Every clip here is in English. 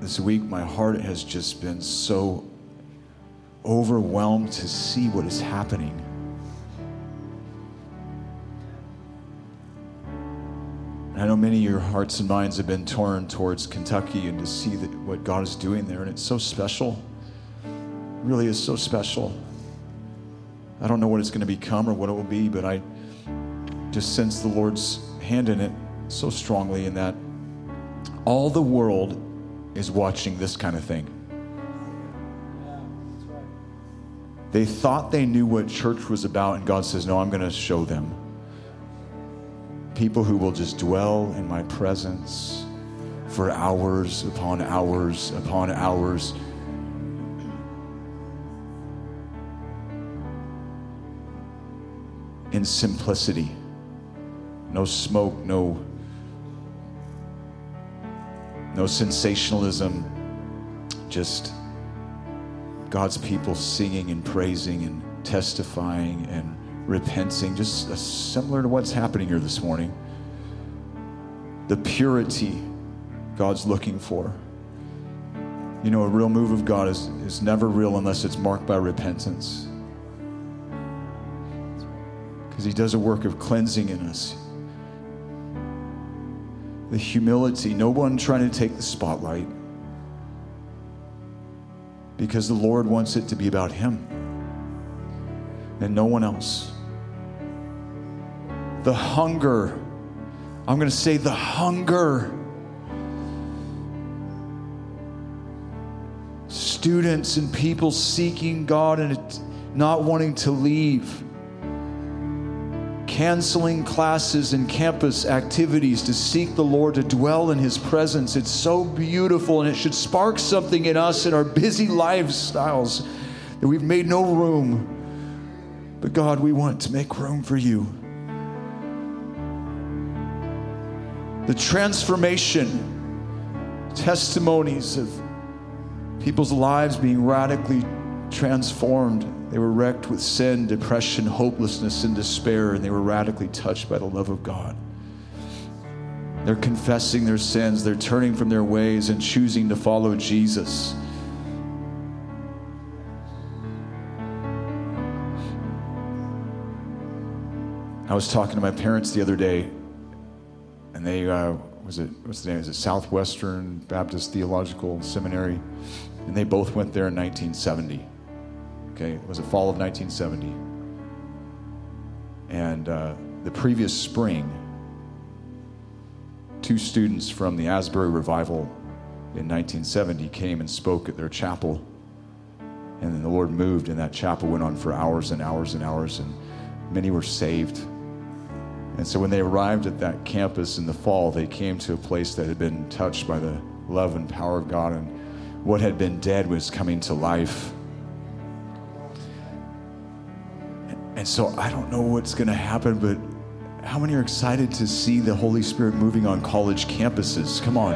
this week, my heart has just been so overwhelmed to see what is happening. I know many of your hearts and minds have been torn towards Kentucky and to see that, what God is doing there, and it's so special. It really is so special. I don't know what it's going to become or what it will be, but I just sense the Lord's hand in it so strongly in that all the world is watching this kind of thing. They thought they knew what church was about, and God says, No, I'm going to show them. People who will just dwell in my presence for hours upon hours upon hours. In simplicity. No smoke, no no sensationalism, just God's people singing and praising and testifying and repenting, just similar to what's happening here this morning. The purity God's looking for. You know, a real move of God is, is never real unless it's marked by repentance. Because He does a work of cleansing in us the humility, no one trying to take the spotlight. Because the Lord wants it to be about Him and no one else. The hunger, I'm going to say the hunger. Students and people seeking God and not wanting to leave canceling classes and campus activities to seek the Lord, to dwell in His presence. It's so beautiful, and it should spark something in us in our busy lifestyles that we've made no room. But God, we want to make room for you. The transformation, testimonies of people's lives being radically transformed they were wrecked with sin, depression, hopelessness, and despair, and they were radically touched by the love of God. They're confessing their sins, they're turning from their ways and choosing to follow Jesus. I was talking to my parents the other day, and they uh, was it what's the name? Is it Southwestern Baptist Theological Seminary? And they both went there in 1970. Okay, it was the fall of 1970. And uh, the previous spring, two students from the Asbury Revival in 1970 came and spoke at their chapel. And then the Lord moved, and that chapel went on for hours and hours and hours, and many were saved. And so when they arrived at that campus in the fall, they came to a place that had been touched by the love and power of God, and what had been dead was coming to life. And so I don't know what's going to happen, but how many are excited to see the Holy Spirit moving on college campuses? Come on.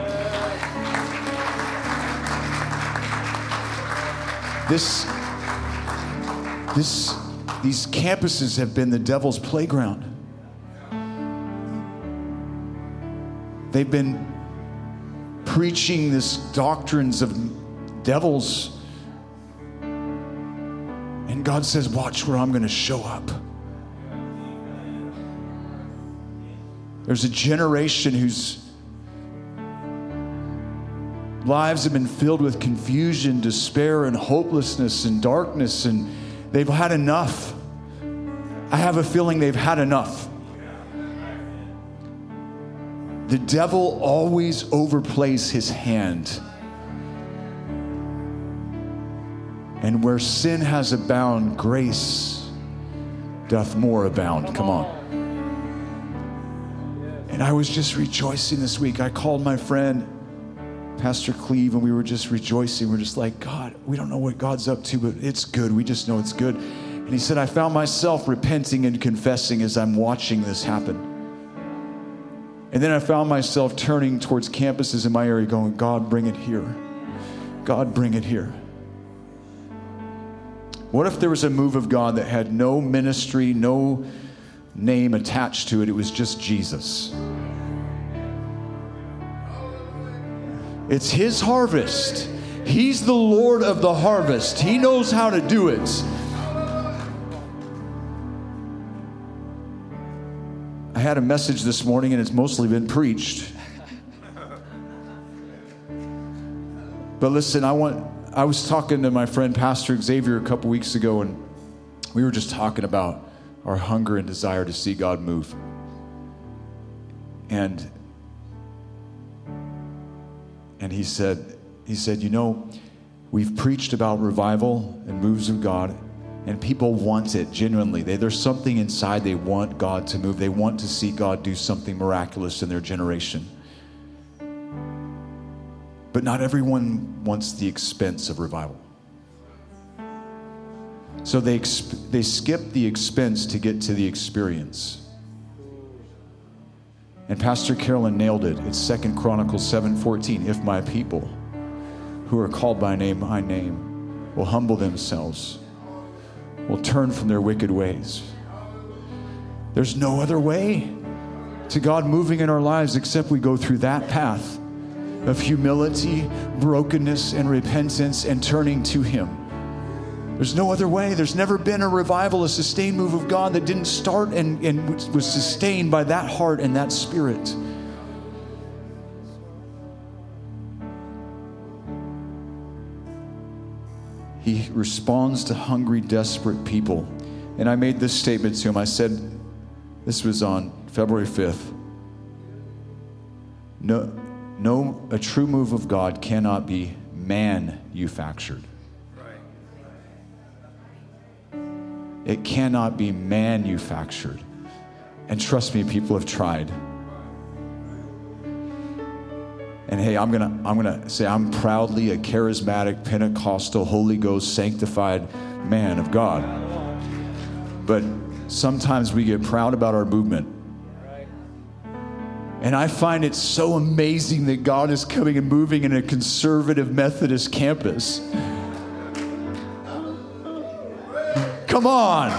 This, this, these campuses have been the devil's playground. They've been preaching this doctrines of devils and God says, Watch where I'm going to show up. There's a generation whose lives have been filled with confusion, despair, and hopelessness and darkness, and they've had enough. I have a feeling they've had enough. The devil always overplays his hand. And where sin has abound, grace doth more abound. Come on. And I was just rejoicing this week. I called my friend, Pastor Cleve, and we were just rejoicing. We're just like, God, we don't know what God's up to, but it's good. We just know it's good. And he said, I found myself repenting and confessing as I'm watching this happen. And then I found myself turning towards campuses in my area, going, God, bring it here. God, bring it here. What if there was a move of God that had no ministry, no name attached to it? It was just Jesus. It's His harvest. He's the Lord of the harvest. He knows how to do it. I had a message this morning and it's mostly been preached. But listen, I want I was talking to my friend Pastor Xavier a couple weeks ago and we were just talking about our hunger and desire to see God move. And and he said he said, "You know, we've preached about revival and moves of God, and people want it genuinely. They, there's something inside they want God to move. They want to see God do something miraculous in their generation. But not everyone wants the expense of revival. So they, they skip the expense to get to the experience. And Pastor Carolyn nailed it. It's Second Chronicles 7:14. If my people who are called by name, my name, will humble themselves, will turn from their wicked ways. There's no other way to God moving in our lives except we go through that path of humility, brokenness, and repentance and turning to Him. There's no other way. There's never been a revival, a sustained move of God that didn't start and, and was sustained by that heart and that spirit. He responds to hungry, desperate people. And I made this statement to him. I said, this was on February 5th. No, no, a true move of God cannot be manufactured. It cannot be manufactured. And trust me, people have tried. And hey, I'm gonna I'm gonna say I'm proudly a charismatic Pentecostal Holy Ghost sanctified man of God. But sometimes we get proud about our movement. And I find it so amazing that God is coming and moving in a conservative Methodist campus. Come on.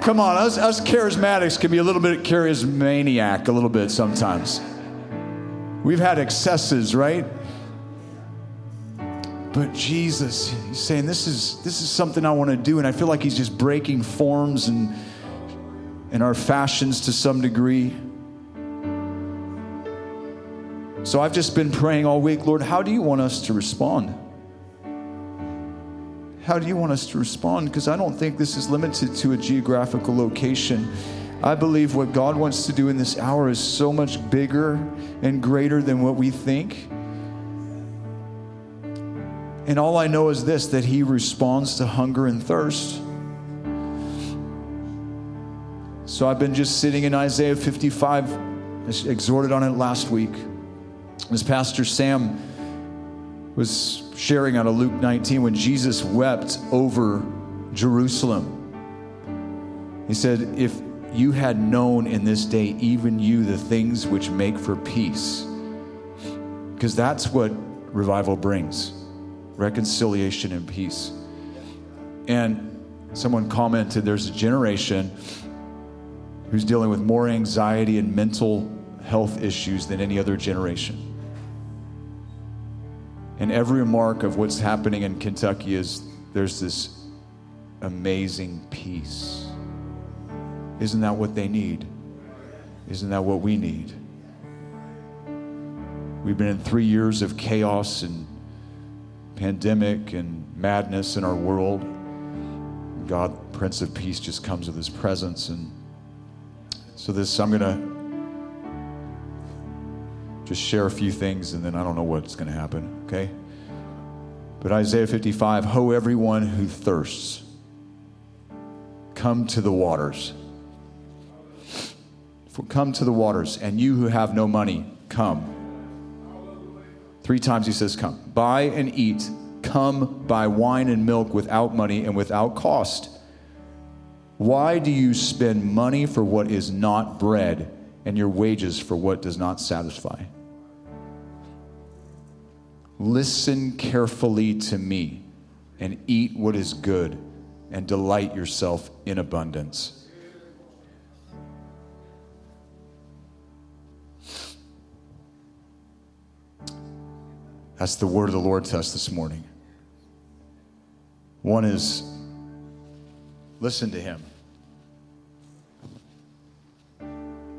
Come on, us, us charismatics can be a little bit charismaniac, a little bit sometimes. We've had excesses, right? But Jesus, he's saying this is this is something I want to do, and I feel like he's just breaking forms and and our fashions to some degree. So I've just been praying all week, Lord, how do you want us to respond? How do you want us to respond? Because I don't think this is limited to a geographical location. I believe what God wants to do in this hour is so much bigger and greater than what we think. And all I know is this that He responds to hunger and thirst. So I've been just sitting in Isaiah 55, I exhorted on it last week. As Pastor Sam was sharing out of Luke 19 when Jesus wept over Jerusalem. He said, If you had known in this day, even you, the things which make for peace, because that's what revival brings reconciliation and peace. And someone commented, There's a generation who's dealing with more anxiety and mental health issues than any other generation. And every mark of what's happening in Kentucky is there's this amazing peace. Isn't that what they need? Isn't that what we need? We've been in three years of chaos and pandemic and madness in our world. God, Prince of Peace, just comes with his presence. And so, this, I'm going to just share a few things and then I don't know what's going to happen, okay? But Isaiah 55 Ho, everyone who thirsts, come to the waters. Come to the waters, and you who have no money, come. Three times he says, Come. Buy and eat. Come buy wine and milk without money and without cost. Why do you spend money for what is not bread and your wages for what does not satisfy? Listen carefully to me and eat what is good and delight yourself in abundance. That's the word of the Lord to us this morning. One is listen to him.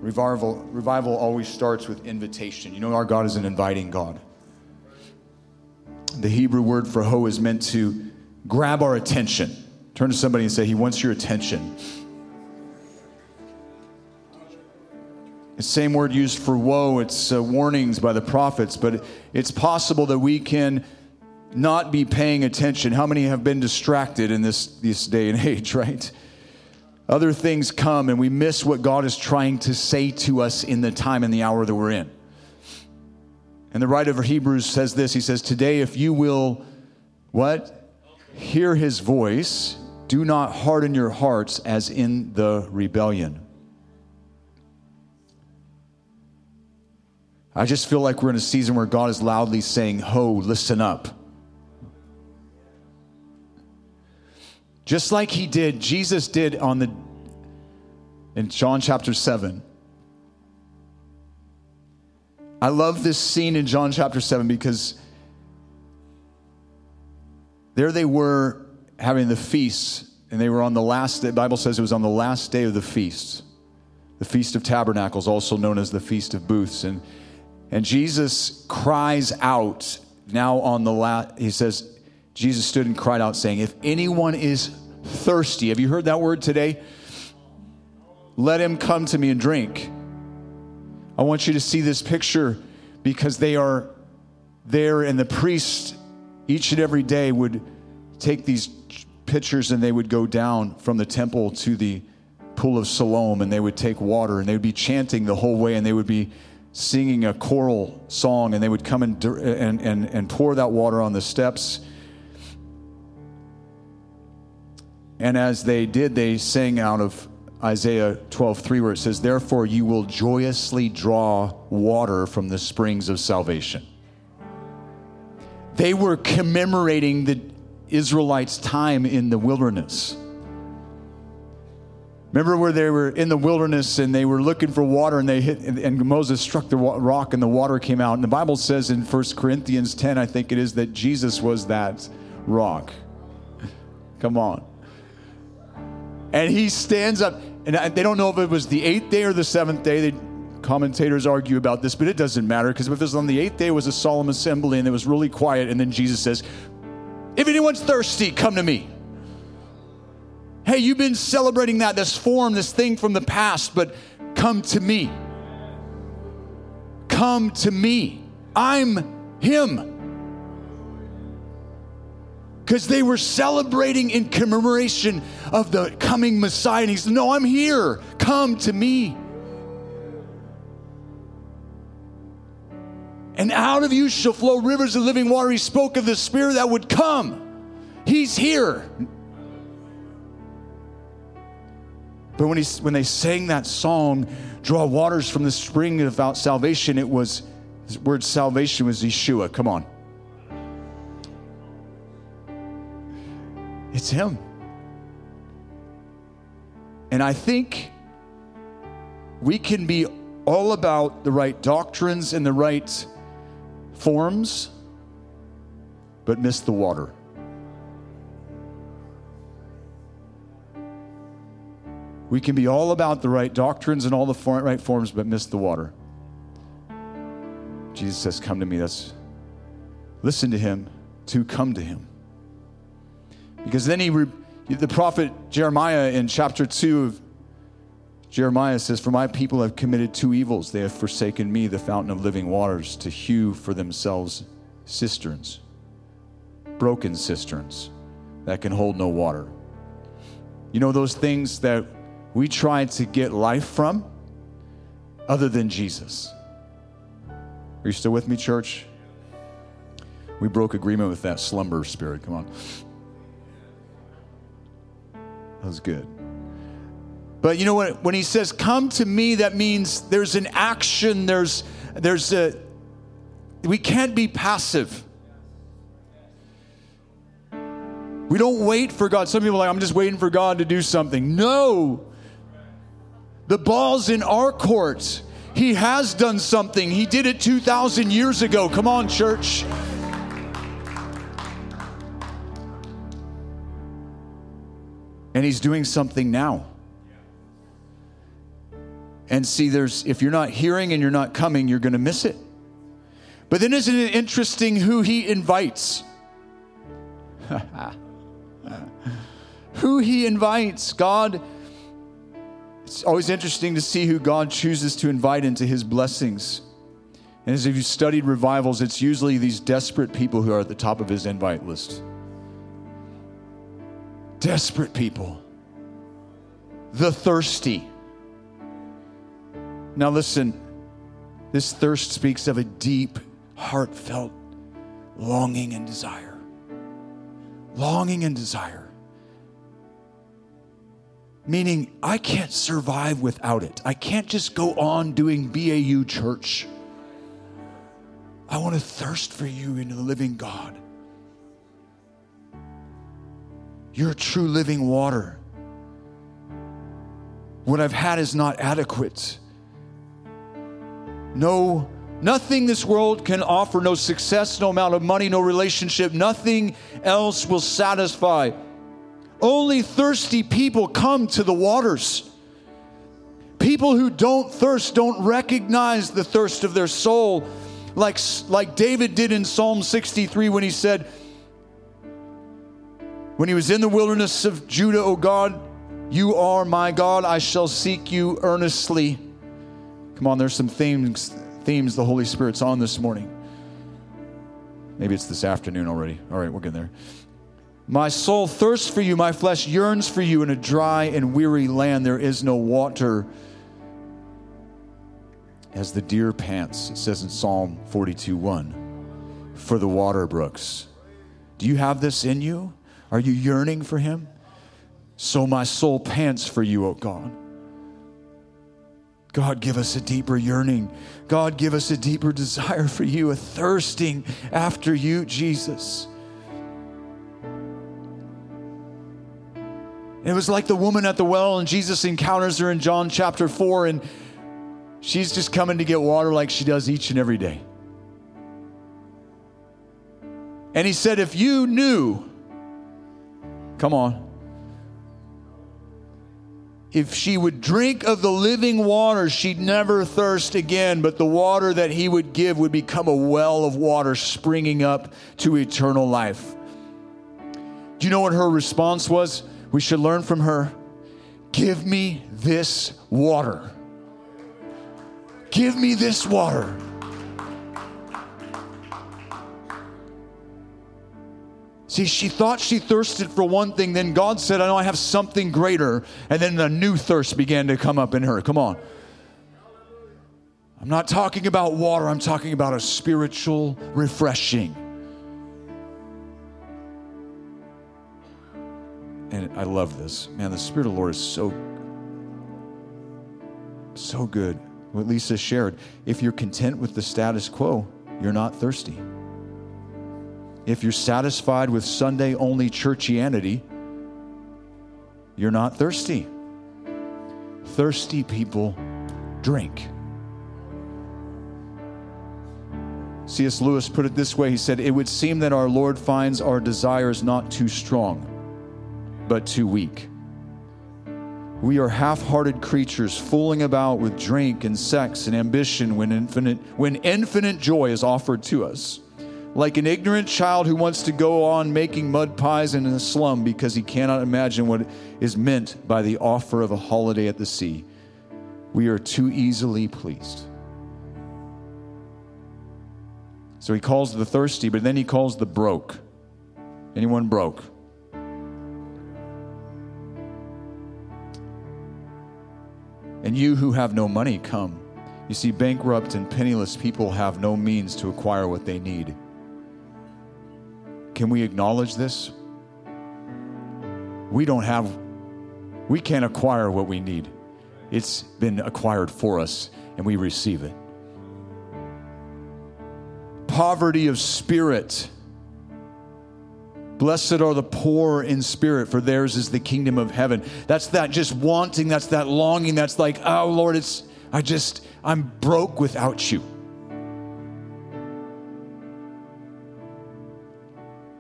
Revival, revival always starts with invitation. You know, our God is an inviting God. The Hebrew word for ho is meant to grab our attention. Turn to somebody and say, He wants your attention. The same word used for woe, it's uh, warnings by the prophets, but it's possible that we can not be paying attention. How many have been distracted in this, this day and age, right? Other things come and we miss what God is trying to say to us in the time and the hour that we're in. And the writer of Hebrews says this He says, Today, if you will, what? Hear his voice, do not harden your hearts as in the rebellion. I just feel like we're in a season where God is loudly saying, Ho, listen up. Just like he did, Jesus did on the in John chapter 7. I love this scene in John chapter 7 because there they were having the feast, and they were on the last. The Bible says it was on the last day of the feast, the Feast of Tabernacles, also known as the Feast of Booths. And, and Jesus cries out now on the last, he says, Jesus stood and cried out, saying, If anyone is thirsty, have you heard that word today? Let him come to me and drink. I want you to see this picture because they are there, and the priest each and every day would take these pitchers and they would go down from the temple to the pool of Siloam and they would take water and they would be chanting the whole way and they would be singing a choral song and they would come and, and, and, and pour that water on the steps And as they did, they sang out of Isaiah 12, 3, where it says, Therefore you will joyously draw water from the springs of salvation. They were commemorating the Israelites' time in the wilderness. Remember where they were in the wilderness and they were looking for water and they hit and Moses struck the rock and the water came out. And the Bible says in 1 Corinthians 10, I think it is, that Jesus was that rock. Come on. And he stands up, and they don't know if it was the eighth day or the seventh day. They, commentators argue about this, but it doesn't matter because if it was on the eighth day, it was a solemn assembly and it was really quiet. And then Jesus says, If anyone's thirsty, come to me. Hey, you've been celebrating that, this form, this thing from the past, but come to me. Come to me. I'm Him because they were celebrating in commemoration of the coming Messiah. And he said, No, I'm here. Come to me. And out of you shall flow rivers of living water. He spoke of the Spirit that would come. He's here. But when, he, when they sang that song, Draw Waters from the Spring of Salvation, it was, the word salvation was Yeshua. Come on. It's Him. And I think we can be all about the right doctrines and the right forms, but miss the water. We can be all about the right doctrines and all the right forms, but miss the water. Jesus says, Come to me. That's listen to him, to come to him. Because then he, the prophet Jeremiah in chapter 2 of Jeremiah says, For my people have committed two evils. They have forsaken me, the fountain of living waters, to hew for themselves cisterns, broken cisterns that can hold no water. You know, those things that we try to get life from other than Jesus. Are you still with me, church? We broke agreement with that slumber spirit. Come on. Was good. But you know what? When he says, Come to me, that means there's an action, there's, there's a, we can't be passive. We don't wait for God. Some people are like, I'm just waiting for God to do something. No. The ball's in our court. He has done something. He did it 2,000 years ago. Come on, church. And He's doing something now. And see, there's if you're not hearing and you're not coming, you're going to miss it. But then isn't it interesting who He invites? who He invites. God, it's always interesting to see who God chooses to invite into His blessings. And as if you've studied revivals, it's usually these desperate people who are at the top of His invite list. Desperate people. The thirsty now, listen, this thirst speaks of a deep, heartfelt longing and desire. Longing and desire. Meaning, I can't survive without it. I can't just go on doing BAU church. I want to thirst for you in the living God. You're true living water. What I've had is not adequate. No, nothing this world can offer, no success, no amount of money, no relationship, nothing else will satisfy. Only thirsty people come to the waters. People who don't thirst don't recognize the thirst of their soul, like, like David did in Psalm 63 when he said, When he was in the wilderness of Judah, O God, you are my God, I shall seek you earnestly. Come on, there's some themes, themes the Holy Spirit's on this morning. Maybe it's this afternoon already. All right, we're getting there. My soul thirsts for you, my flesh yearns for you in a dry and weary land. There is no water. As the deer pants, it says in Psalm 42 1, for the water brooks. Do you have this in you? Are you yearning for him? So my soul pants for you, O God. God, give us a deeper yearning. God, give us a deeper desire for you, a thirsting after you, Jesus. It was like the woman at the well, and Jesus encounters her in John chapter 4, and she's just coming to get water like she does each and every day. And he said, If you knew, come on, if she would drink of the living water, she'd never thirst again, but the water that he would give would become a well of water springing up to eternal life. Do you know what her response was? We should learn from her. Give me this water. Give me this water. See, she thought she thirsted for one thing, then God said, I know I have something greater. And then a new thirst began to come up in her. Come on. I'm not talking about water, I'm talking about a spiritual refreshing. And I love this. Man, the Spirit of the Lord is so, so good. What Lisa shared. If you're content with the status quo, you're not thirsty. If you're satisfied with Sunday only churchianity, you're not thirsty. Thirsty people drink. C.S. Lewis put it this way He said, It would seem that our Lord finds our desires not too strong, but too weak. We are half hearted creatures fooling about with drink and sex and ambition when infinite, when infinite joy is offered to us like an ignorant child who wants to go on making mud pies in a slum because he cannot imagine what is meant by the offer of a holiday at the sea. We are too easily pleased. So he calls the thirsty, but then he calls the broke. Anyone broke? And you who have no money, come. You see, bankrupt and penniless people have no means to acquire what they need. Can we acknowledge this? We don't have, we can't acquire what we need. It's been acquired for us, and we receive it. Poverty of spirit. Blessed are the poor in spirit, for theirs is the kingdom of heaven. That's that just wanting, that's that longing, that's like, oh Lord, it's, I just, I'm broke without you.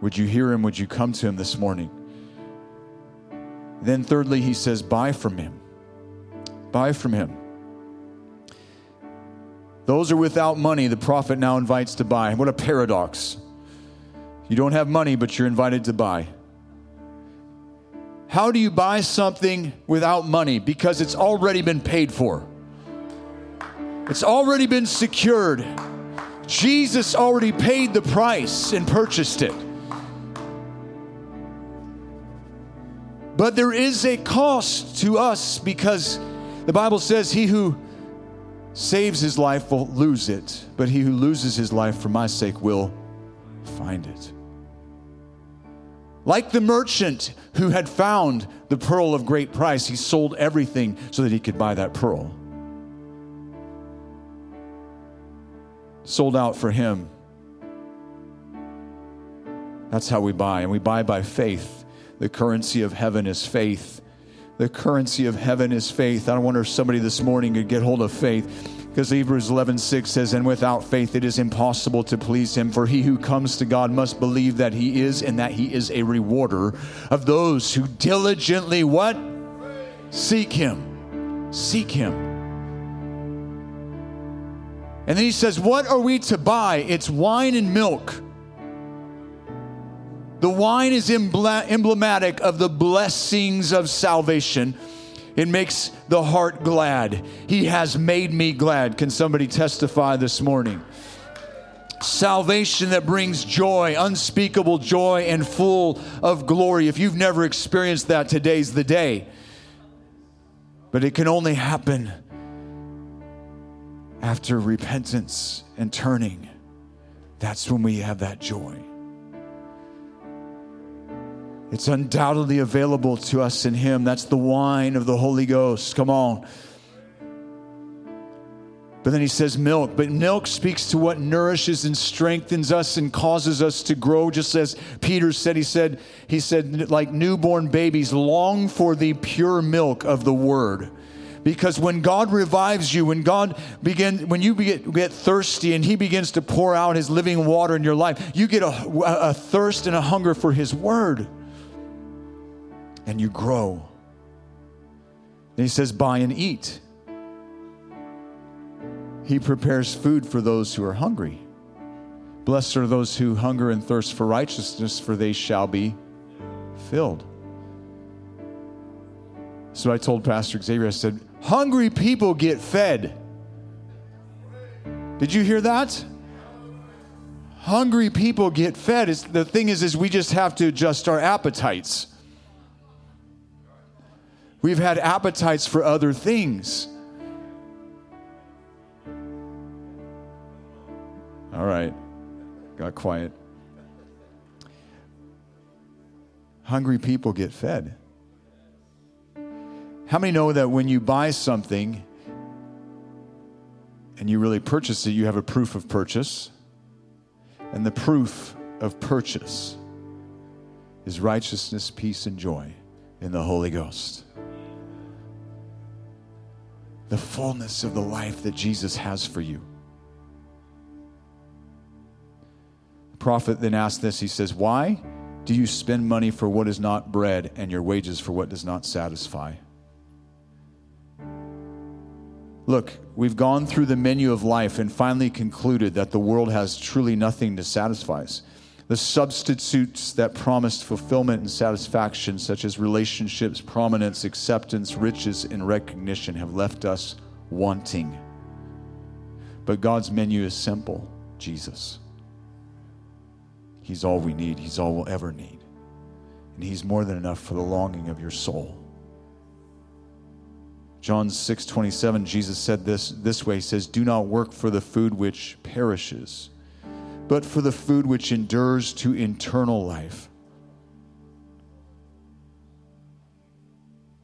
Would you hear him? Would you come to him this morning? Then, thirdly, he says, buy from him. Buy from him. Those are without money, the prophet now invites to buy. What a paradox. You don't have money, but you're invited to buy. How do you buy something without money? Because it's already been paid for, it's already been secured. Jesus already paid the price and purchased it. But there is a cost to us because the Bible says, He who saves his life will lose it, but he who loses his life for my sake will find it. Like the merchant who had found the pearl of great price, he sold everything so that he could buy that pearl. Sold out for him. That's how we buy, and we buy by faith. The currency of heaven is faith. The currency of heaven is faith. I wonder if somebody this morning could get hold of faith. Because Hebrews 11, 6 says, And without faith it is impossible to please him, for he who comes to God must believe that he is, and that he is a rewarder of those who diligently what? Seek him. Seek him. And then he says, What are we to buy? It's wine and milk. The wine is emblematic of the blessings of salvation. It makes the heart glad. He has made me glad. Can somebody testify this morning? Salvation that brings joy, unspeakable joy, and full of glory. If you've never experienced that, today's the day. But it can only happen after repentance and turning. That's when we have that joy. It's undoubtedly available to us in Him. That's the wine of the Holy Ghost. Come on. But then he says milk. But milk speaks to what nourishes and strengthens us and causes us to grow. Just as Peter said, he said, he said, like newborn babies, long for the pure milk of the word. Because when God revives you, when God begin, when you get, get thirsty and He begins to pour out His living water in your life, you get a, a thirst and a hunger for His word and you grow. Then he says, Buy and eat. He prepares food for those who are hungry. Blessed are those who hunger and thirst for righteousness, for they shall be filled. So I told Pastor Xavier, I said, Hungry people get fed. Did you hear that? Hungry people get fed. It's, the thing is, is we just have to adjust our appetites. We've had appetites for other things. All right, got quiet. Hungry people get fed. How many know that when you buy something and you really purchase it, you have a proof of purchase? And the proof of purchase is righteousness, peace, and joy in the Holy Ghost the fullness of the life that Jesus has for you. The prophet then asks this He says, Why do you spend money for what is not bread and your wages for what does not satisfy? Look, we've gone through the menu of life and finally concluded that the world has truly nothing to satisfy us. The substitutes that promised fulfillment and satisfaction, such as relationships, prominence, acceptance, riches, and recognition, have left us wanting. But God's menu is simple Jesus. He's all we need, He's all we'll ever need. And He's more than enough for the longing of your soul. John 6 27, Jesus said this this way He says, Do not work for the food which perishes but for the food which endures to eternal life,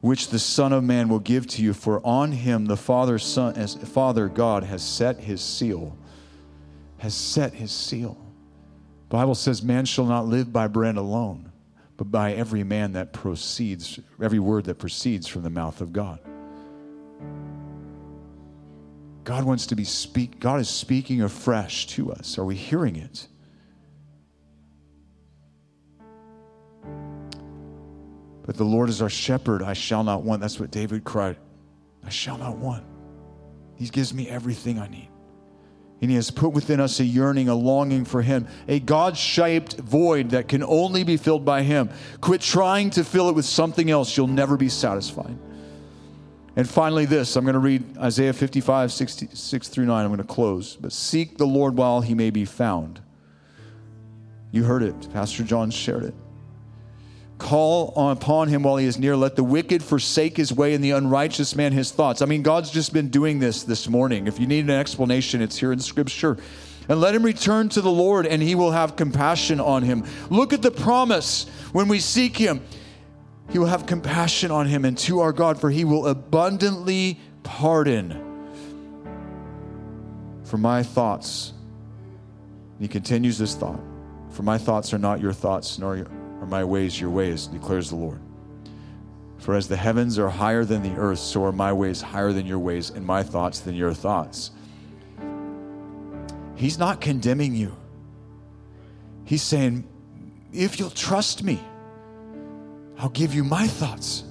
which the Son of Man will give to you, for on him the Father, Son, as Father God has set his seal. Has set his seal. The Bible says, Man shall not live by bread alone, but by every man that proceeds, every word that proceeds from the mouth of God. God wants to be speak God is speaking afresh to us. Are we hearing it? But the Lord is our shepherd, I shall not want. That's what David cried. I shall not want. He gives me everything I need. And He has put within us a yearning, a longing for Him, a God shaped void that can only be filled by Him. Quit trying to fill it with something else. You'll never be satisfied. And finally, this I'm going to read Isaiah 55, 6 through 9. I'm going to close. But seek the Lord while He may be found. You heard it. Pastor John shared it. Call upon him while he is near. Let the wicked forsake his way and the unrighteous man his thoughts. I mean, God's just been doing this this morning. If you need an explanation, it's here in Scripture. And let him return to the Lord, and he will have compassion on him. Look at the promise when we seek him. He will have compassion on him and to our God, for he will abundantly pardon. For my thoughts, he continues this thought, for my thoughts are not your thoughts, nor are my ways your ways, declares the Lord. For as the heavens are higher than the earth, so are my ways higher than your ways, and my thoughts than your thoughts. He's not condemning you. He's saying, if you'll trust me, I'll give you my thoughts.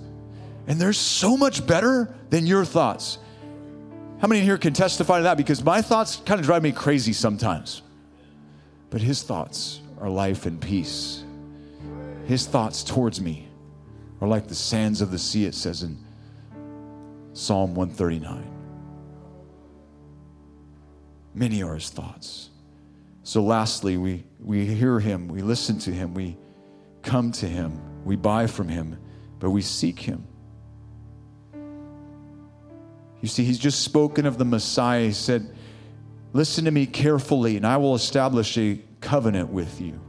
And they're so much better than your thoughts. How many here can testify to that? Because my thoughts kind of drive me crazy sometimes. But his thoughts are life and peace. His thoughts towards me are like the sands of the sea, it says in Psalm 139. Many are his thoughts. So, lastly, we, we hear him, we listen to him, we come to him, we buy from him, but we seek him. You see, he's just spoken of the Messiah. He said, Listen to me carefully, and I will establish a covenant with you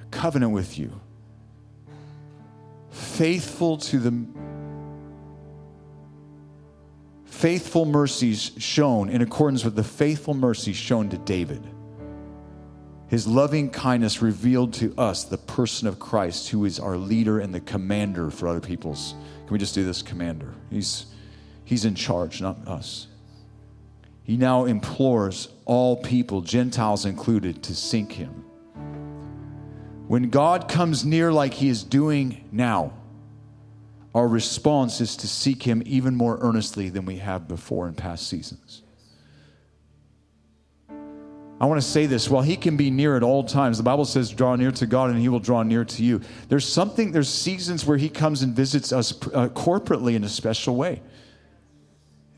A covenant with you. Faithful to the faithful mercies shown in accordance with the faithful mercies shown to David. His loving kindness revealed to us the person of Christ, who is our leader and the commander for other people's. Can we just do this, commander? He's, he's in charge, not us. He now implores all people, Gentiles included, to seek him. When God comes near, like He is doing now, our response is to seek Him even more earnestly than we have before in past seasons. I want to say this while He can be near at all times, the Bible says, draw near to God and He will draw near to you. There's something, there's seasons where He comes and visits us uh, corporately in a special way.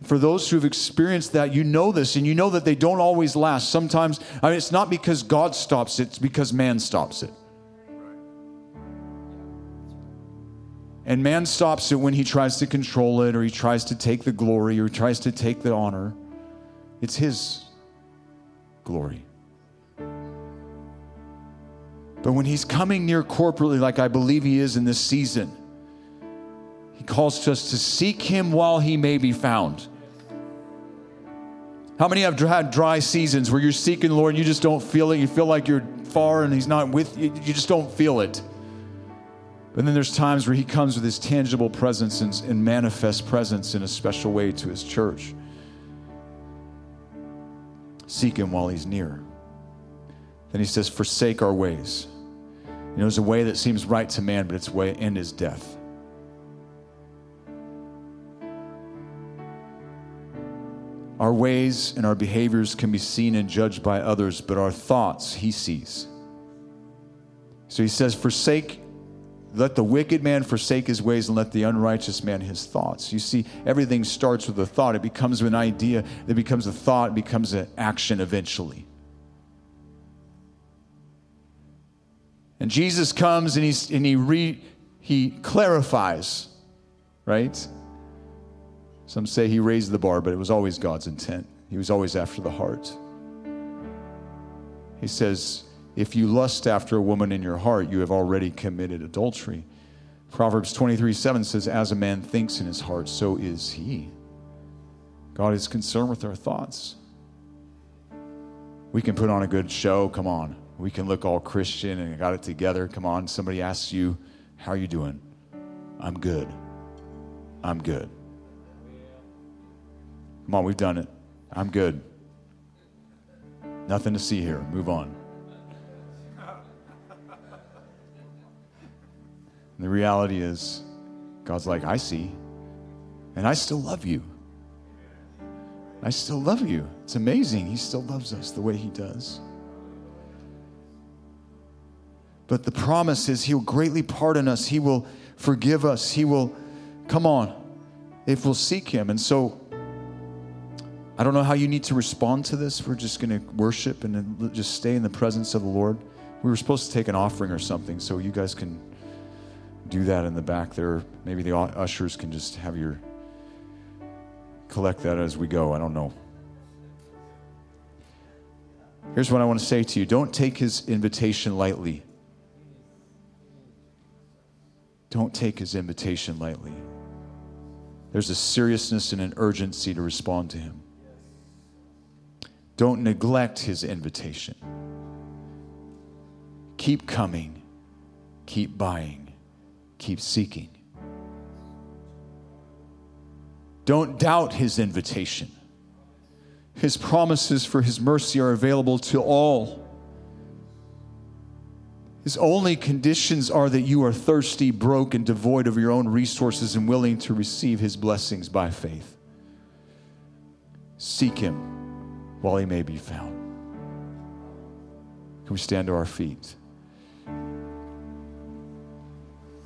For those who've experienced that, you know this, and you know that they don't always last. Sometimes, I mean, it's not because God stops it, it's because man stops it. And man stops it when he tries to control it or he tries to take the glory or he tries to take the honor. It's his glory. But when he's coming near corporately, like I believe he is in this season, he calls to us to seek him while he may be found. How many have had dry seasons where you're seeking the Lord and you just don't feel it? You feel like you're far and he's not with you, you just don't feel it. But then there's times where he comes with his tangible presence and, and manifest presence in a special way to his church. Seek him while he's near. Then he says, Forsake our ways. You know, there's a way that seems right to man, but its way end is death. Our ways and our behaviors can be seen and judged by others, but our thoughts he sees. So he says, Forsake let the wicked man forsake his ways and let the unrighteous man his thoughts. You see, everything starts with a thought. It becomes an idea, it becomes a thought, it becomes an action eventually. And Jesus comes and, he's, and he, re, he clarifies, right? Some say he raised the bar, but it was always God's intent. He was always after the heart. He says, if you lust after a woman in your heart, you have already committed adultery. Proverbs 23 7 says, As a man thinks in his heart, so is he. God is concerned with our thoughts. We can put on a good show, come on. We can look all Christian and got it together. Come on. Somebody asks you, How are you doing? I'm good. I'm good. Come on, we've done it. I'm good. Nothing to see here. Move on. And the reality is, God's like, I see, and I still love you. I still love you. It's amazing. He still loves us the way He does. But the promise is He'll greatly pardon us, He will forgive us, He will, come on, if we'll seek Him. And so, I don't know how you need to respond to this. We're just going to worship and just stay in the presence of the Lord. We were supposed to take an offering or something, so you guys can do that in the back there. Maybe the ushers can just have your collect that as we go. I don't know. Here's what I want to say to you don't take his invitation lightly. Don't take his invitation lightly. There's a seriousness and an urgency to respond to him. Don't neglect his invitation. Keep coming, keep buying, keep seeking. Don't doubt his invitation. His promises for his mercy are available to all. His only conditions are that you are thirsty, broke, and devoid of your own resources and willing to receive his blessings by faith. Seek him while he may be found. Can we stand to our feet?